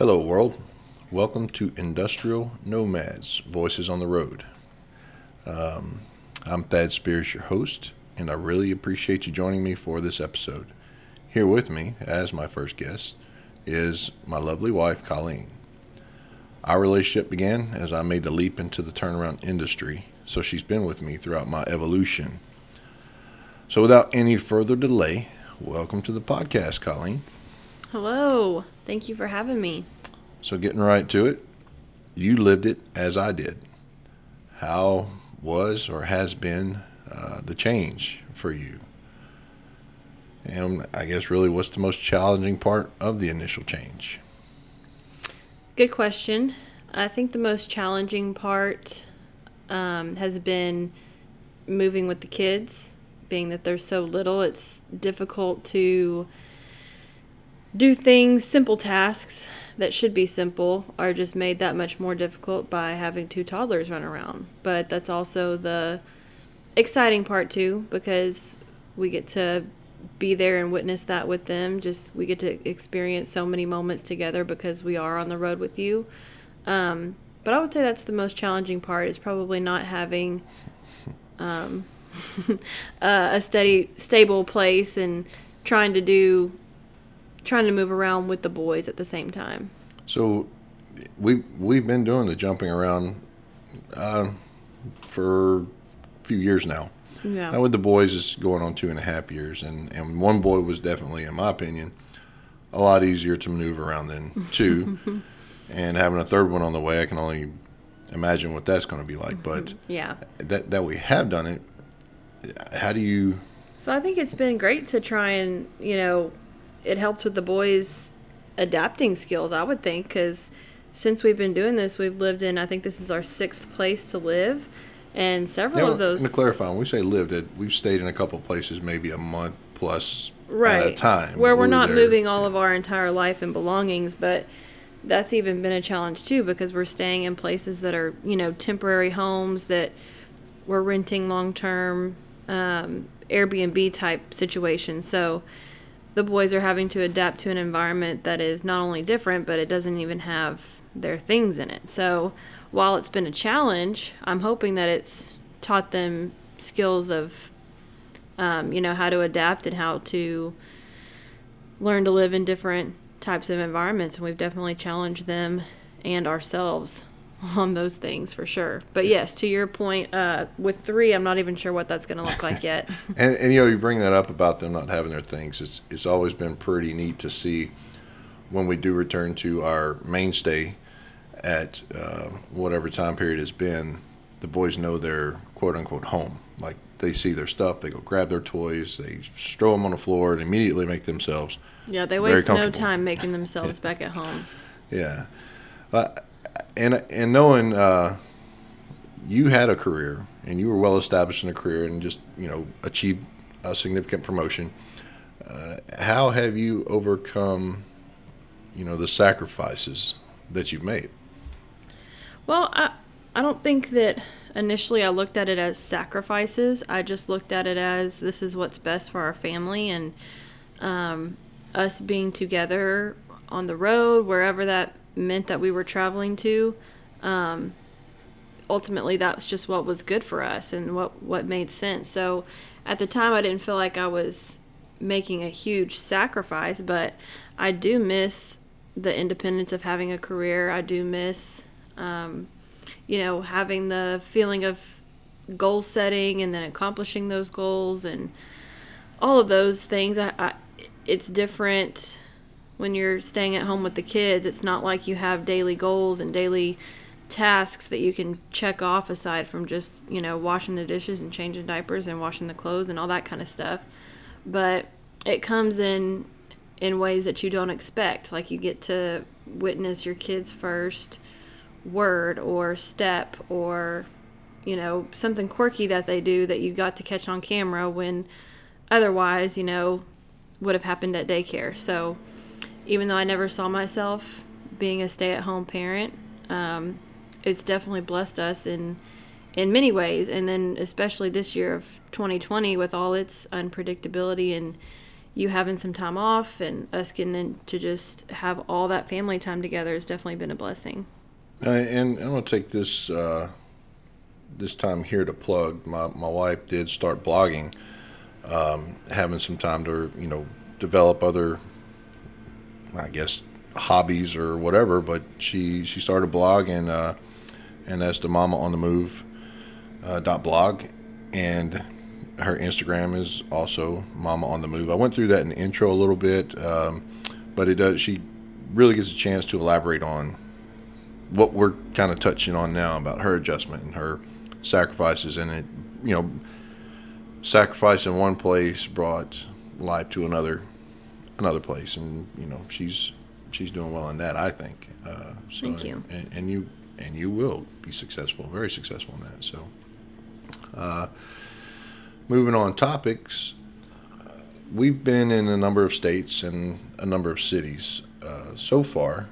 Hello, world. Welcome to Industrial Nomads Voices on the Road. Um, I'm Thad Spears, your host, and I really appreciate you joining me for this episode. Here with me, as my first guest, is my lovely wife, Colleen. Our relationship began as I made the leap into the turnaround industry, so she's been with me throughout my evolution. So, without any further delay, welcome to the podcast, Colleen. Hello. Thank you for having me. So, getting right to it, you lived it as I did. How was or has been uh, the change for you? And I guess really what's the most challenging part of the initial change? Good question. I think the most challenging part um, has been moving with the kids, being that they're so little. It's difficult to do things, simple tasks that should be simple are just made that much more difficult by having two toddlers run around. But that's also the exciting part too because we get to be there and witness that with them. Just we get to experience so many moments together because we are on the road with you. Um, but I would say that's the most challenging part is probably not having um, a steady, stable place and trying to do, trying to move around with the boys at the same time. So we we've been doing the jumping around uh, for a few years now. Yeah. Now with the boys, it's going on two and a half years, and and one boy was definitely, in my opinion, a lot easier to maneuver around than two, and having a third one on the way, I can only imagine what that's going to be like. But Yeah. that that we have done it, how do you? So I think it's been great to try and, you know, it helps with the boys' adapting skills, I would think, because since we've been doing this, we've lived in, I think this is our sixth place to live. And several Now, of those. To clarify, when we say lived, it we've stayed in a couple of places, maybe a month plus right, at a time. Where we're we not there- moving all of our entire life and belongings, but that's even been a challenge too because we're staying in places that are, you know, temporary homes that we're renting long term um, Airbnb type situations. So the boys are having to adapt to an environment that is not only different, but it doesn't even have their things in it. So while it's been a challenge, I'm hoping that it's taught them skills of, um, you know, how to adapt and how to learn to live in different types of environments. And we've definitely challenged them and ourselves on those things for sure. But yes, to your point, uh, with three, I'm not even sure what that's going to look like yet. And, and you know, you bring that up about them not having their things. It's it's always been pretty neat to see when we do return to our mainstay at uh, whatever time period it's been. The boys know their quote unquote home. Like they see their stuff, they go grab their toys, they throw them on the floor, and immediately make themselves. Yeah, they waste no time making themselves back at home. Yeah, uh, and and knowing uh, you had a career and you were well established in a career and just you know achieved a significant promotion. Uh, how have you overcome, you know, the sacrifices that you've made? Well, I I don't think that initially I looked at it as sacrifices. I just looked at it as this is what's best for our family and um, us being together on the road, wherever that meant that we were traveling to. Um, ultimately, that's just what was good for us and what what made sense. So, at the time, I didn't feel like I was making a huge sacrifice, but I do miss the independence of having a career. I do miss, um, you know, having the feeling of goal setting and then accomplishing those goals and all of those things. I, I, it's different when you're staying at home with the kids. It's not like you have daily goals and daily tasks that you can check off aside from just, you know, washing the dishes and changing diapers and washing the clothes and all that kind of stuff. But it comes in in ways that you don't expect. Like you get to witness your kids' first word or step or you know something quirky that they do that you got to catch on camera when otherwise you know would have happened at daycare so even though i never saw myself being a stay-at-home parent um, it's definitely blessed us in in many ways and then especially this year of 2020 with all its unpredictability and you having some time off and us getting to just have all that family time together has definitely been a blessing. Uh, and I'm to take this uh, this time here to plug. My my wife did start blogging, um, having some time to you know develop other, I guess hobbies or whatever. But she she started a blog and uh, and that's the Mama on the Move uh, dot blog, and her Instagram is also Mama on the Move. I went through that in the intro a little bit, um, but it does. She really gets a chance to elaborate on what we're kind of touching on now about her adjustment and her sacrifices, and it, you know, sacrifice in one place brought life to another, another place, and you know, she's she's doing well in that. I think. Uh, so Thank you. And, and, you and you will be successful, very successful in that. So. Uh, moving on topics, we've been in a number of states and a number of cities uh, so far.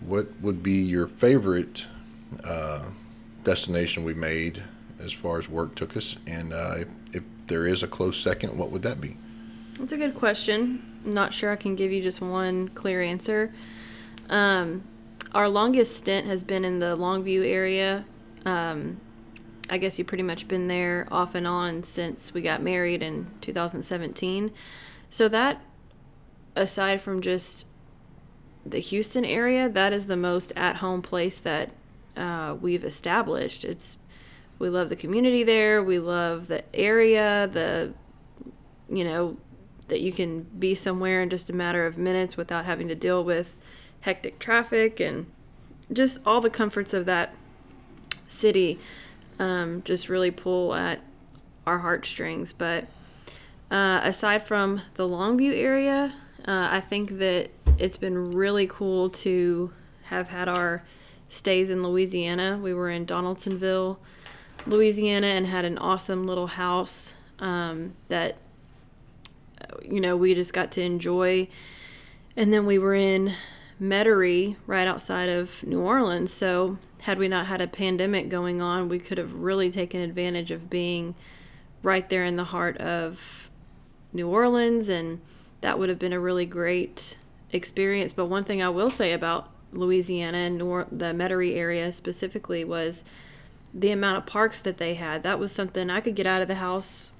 What would be your favorite uh, destination we made as far as work took us? And uh, if, if there is a close second, what would that be? That's a good question. Not sure I can give you just one clear answer. Um, our longest stint has been in the Longview area. Um, I guess you've pretty much been there off and on since we got married in 2017. So that, aside from just the Houston area, that is the most at-home place that uh, we've established. It's we love the community there. We love the area. The you know that you can be somewhere in just a matter of minutes without having to deal with hectic traffic and just all the comforts of that city um, just really pull at our heartstrings. But uh, aside from the Longview area, uh, I think that it's been really cool to have had our stays in Louisiana. We were in Donaldsonville, Louisiana, and had an awesome little house um, that you know we just got to enjoy. And then we were in Metairie, right outside of New Orleans. So had we not had a pandemic going on, we could have really taken advantage of being right there in the heart of New Orleans, and that would have been a really great experience. But one thing I will say about Louisiana and Nor- the Metairie area specifically was the amount of parks that they had. That was something I could get out of the house,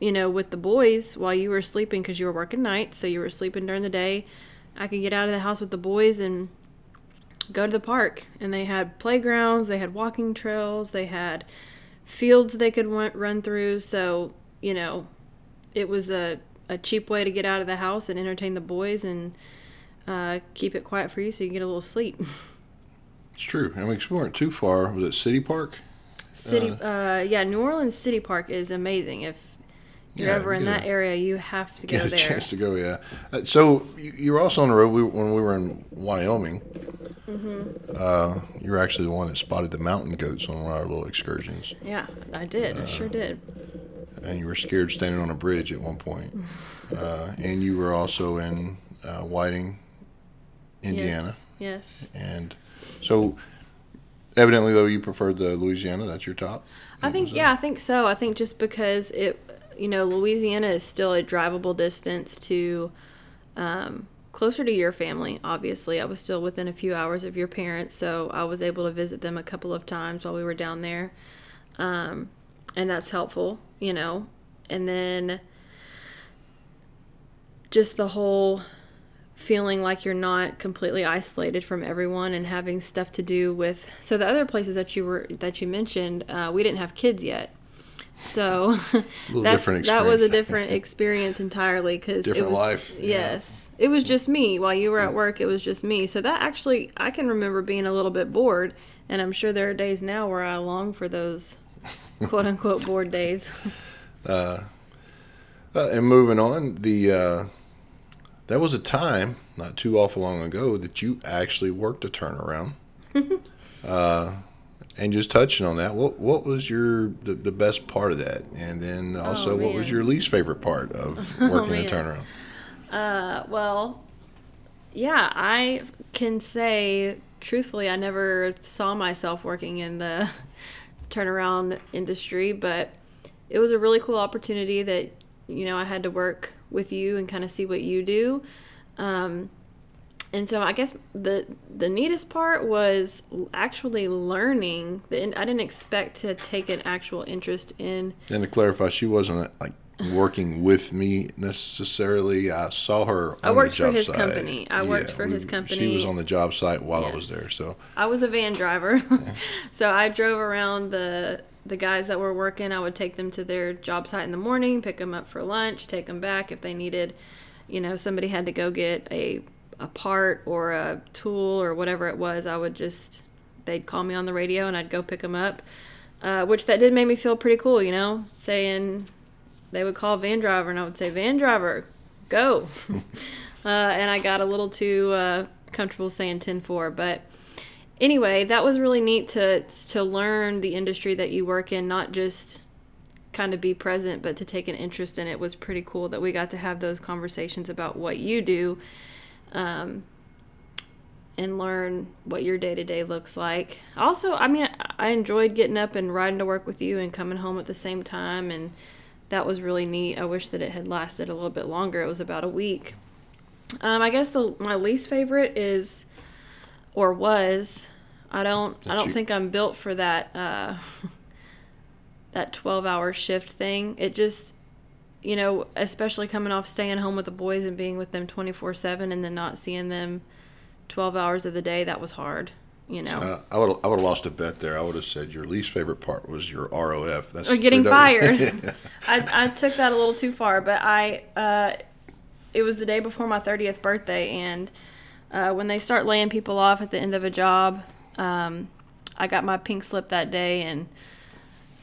you know, with the boys while you were sleeping because you were working nights, so you were sleeping during the day. I could get out of the house with the boys and go to the park and they had playgrounds, they had walking trails, they had fields they could run through. So, you know, it was a, a cheap way to get out of the house and entertain the boys and uh, keep it quiet for you so you can get a little sleep. It's true. And we weren't too far. Was it City Park? City, uh, uh, yeah, New Orleans City Park is amazing. If you're yeah, ever in that area, you have to get go get a chance to go. Yeah. Uh, so you, you, were also on the road we, when we were in Wyoming. Mm-hmm. Uh, you were actually the one that spotted the mountain goats on one of our little excursions. Yeah, I did. I sure did. And you were scared standing on a bridge at one point. uh, and you were also in uh, Whiting, Indiana. Yes. yes. And so, evidently, though, you preferred the Louisiana. That's your top. I think yeah, I think so. I think just because it you know, Louisiana is still a drivable distance to um, closer to your family, obviously. I was still within a few hours of your parents, so I was able to visit them a couple of times while we were down there. Um, and that's helpful, you know. And then just the whole feeling like you're not completely isolated from everyone and having stuff to do with so the other places that you were that you mentioned uh, we didn't have kids yet so that, that was a different experience entirely because it was life. yes. It was just me. While you were at work it was just me. So that actually i can remember being a little bit bored and i'm sure there are days now where i long for those quote unquote bored days. Uh, uh, and moving on the uh, there was a time not too awful long ago that you actually worked a turnaround. Uh, and just touching on that, what what was your the, the best part of that, and then oh, also oh, what was your least favorite part of working oh, a turnaround? Uh, well, yeah, I can say truthfully, I never saw myself working in the turnaround industry, but it was a really cool opportunity that you know I had to work with you and kind of see what you do. Um, and so I guess the the neatest part was actually learning. The, I didn't expect to take an actual interest in. And to clarify, she wasn't uh, like working with me necessarily. I saw her. On the job. I worked for his site. company. I worked for we, his company. She was on the job site while yes. I was there. So I was a van driver. Yeah. so I drove around the the guys that were working. I would take them to their job site in the morning, pick them up for lunch, take them back if they needed. You know, somebody had to go get a a part or a tool or whatever it was, I would just they'd call me on the radio and I'd go pick them up. Uh, which that did make me feel pretty cool, you know, saying they would call van driver and I would say van driver, go. uh, and I got a little too uh, comfortable saying 10-4, but anyway, that was really neat to to learn the industry that you work in, not just kind of be present, but to take an interest in it was pretty cool that we got to have those conversations about what you do um, and learn what your day to day looks like. Also, I mean, I enjoyed getting up and riding to work with you and coming home at the same time, and that was really neat. I wish that it had lasted a little bit longer. It was about a week. Um, I guess the my least favorite is, or was, I don't I don't you. think I'm built for that uh, that 12 hour shift thing. It just you know, especially coming off staying home with the boys and being with them 24 7 and then not seeing them 12 hours of the day, that was hard. You know, uh, I would I would have lost a bet there. I would have said your least favorite part was your ROF. That's or getting fired. I, I took that a little too far, but I uh, it was the day before my 30th birthday, and uh, when they start laying people off at the end of a job, um, I got my pink slip that day, and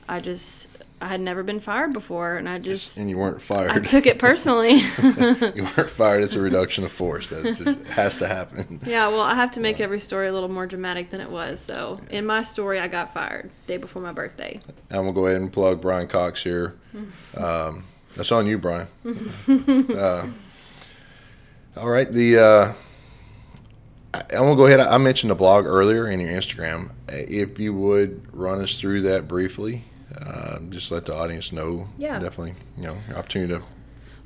I just I had never been fired before, and I just and you weren't fired. I took it personally. you weren't fired. It's a reduction of force. That just has to happen. Yeah, well, I have to make every story a little more dramatic than it was. So, yeah. in my story, I got fired day before my birthday. I'm gonna go ahead and plug Brian Cox here. Um, that's on you, Brian. uh, all right, the. Uh, I'm gonna go ahead. I mentioned the blog earlier in your Instagram. If you would run us through that briefly, uh, just let the audience know. Yeah. Definitely, you know, opportunity to.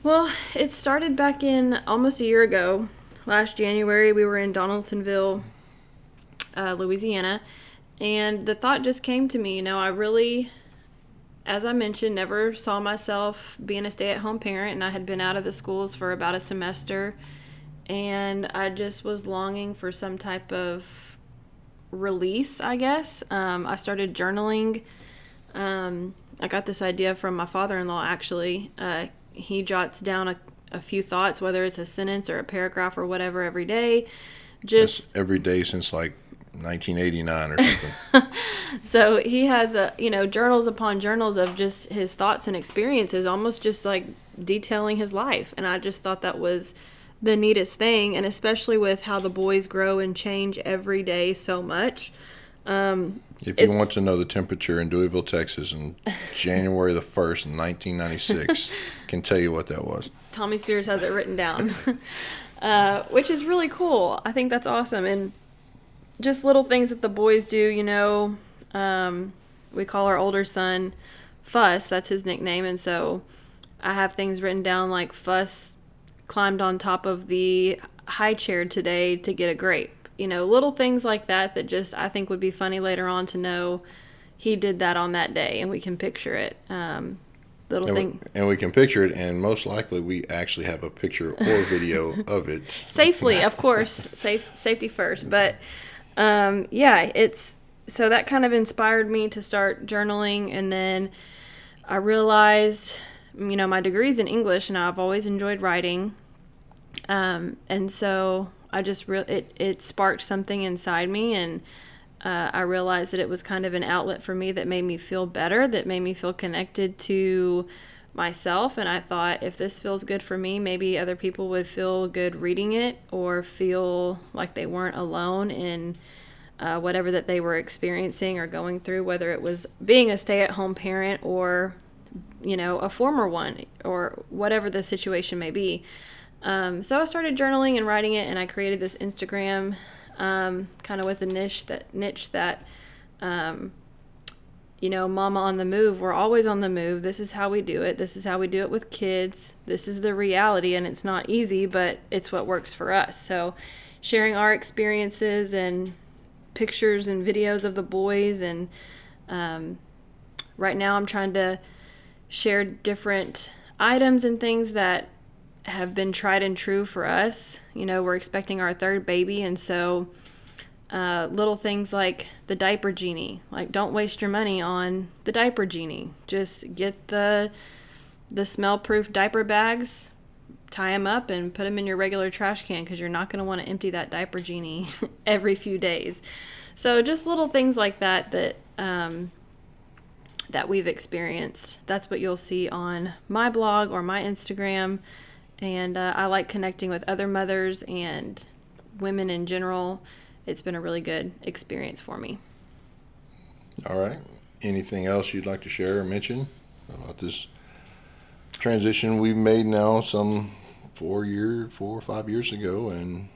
Well, it started back in almost a year ago. Last January, we were in Donaldsonville, uh, Louisiana, and the thought just came to me. You know, I really, as I mentioned, never saw myself being a stay-at-home parent, and I had been out of the schools for about a semester, and I just was longing for some type of release. I guess um, I started journaling um, I got this idea from my father in law, actually. Uh, he jots down a, a, few thoughts, whether it's a sentence or a paragraph or whatever, every day. Just That's every day since like 1989 or something. so he has a you know journals upon journals of just his thoughts and experiences, almost just like detailing his life. And I just thought that was the neatest thing, and especially with how the boys grow and change every day so much. Um, if you want to know the temperature in Deweyville, Texas, in January the first, nineteen ninety six, can tell you what that was. Tommy Spears has it written down, uh, which is really cool. I think that's awesome, and just little things that the boys do. You know, um, we call our older son Fuss. That's his nickname, and so I have things written down like Fuss climbed on top of the high chair today to get a grape you know, little things like that that just I think would be funny later on to know he did that on that day and we can picture it. Um, little and thing. We, and we can picture it, and most likely we actually have a picture or video of it safely, of course, safe safety first. But um, yeah, it's so that kind of inspired me to start journaling, and then I realized, you know, my degree's in English, and I've always enjoyed writing, um, and so I just re- it it sparked something inside me, and uh, I realized that it was kind of an outlet for me that made me feel better, that made me feel connected to myself. And I thought, if this feels good for me, maybe other people would feel good reading it or feel like they weren't alone in. Uh, whatever that they were experiencing or going through, whether it was being a stay at home parent or, you know, a former one or whatever the situation may be. Um, so I started journaling and writing it, and I created this Instagram, um, kind of with a niche that niche that, um, you know, Mama on the Move, we're always on the move. This is how we do it. This is how we do it with kids. This is the reality, and it's not easy, but it's what works for us. So, sharing our experiences and pictures and videos of the boys, and um, right now I'm trying to share different items and things that have been tried and true for us. You know, we're expecting our third baby, and so uh, little things like the diaper genie. Like, don't waste your money on the diaper genie. Just get the the smell-proof diaper bags, tie them up, and put them in your regular trash can because you're not going to want to empty that diaper genie every few days. So, just little things like that that um, that we've experienced. That's what you'll see on my blog or my Instagram. And uh, I like connecting with other mothers and women in general it's been a really good experience for me. All right. Anything else you'd like to share or mention about this transition we've made now some four year, four or five years ago, and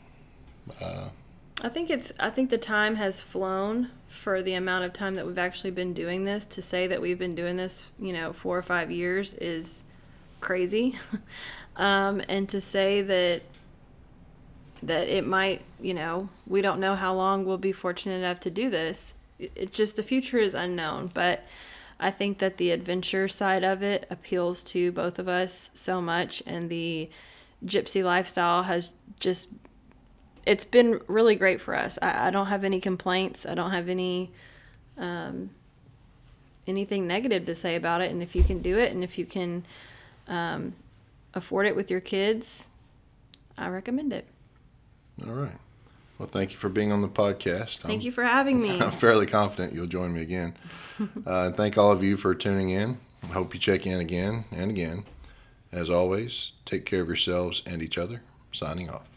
uh, I think it's I think the time has flown for the amount of time that we've actually been doing this. To say that we've been doing this, you know, four or five years is crazy, um, and to say that that it might, you know, we don't know how long we'll be fortunate enough to do this. It's just the future is unknown, but I think that the adventure side of it appeals to both of us so much, and the gypsy lifestyle has just it's been really great for us. I, I don't have any complaints. I don't have any um, anything negative to say about it. And if you can do it, and if you can um, afford it with your kids, I recommend it. All right. Well, thank you for being on the podcast. Thank I'm, you for having me. I'm fairly confident you'll join me again. uh, and thank all of you for tuning in. I hope you check in again and again. As always, take care of yourselves and each other. Signing off.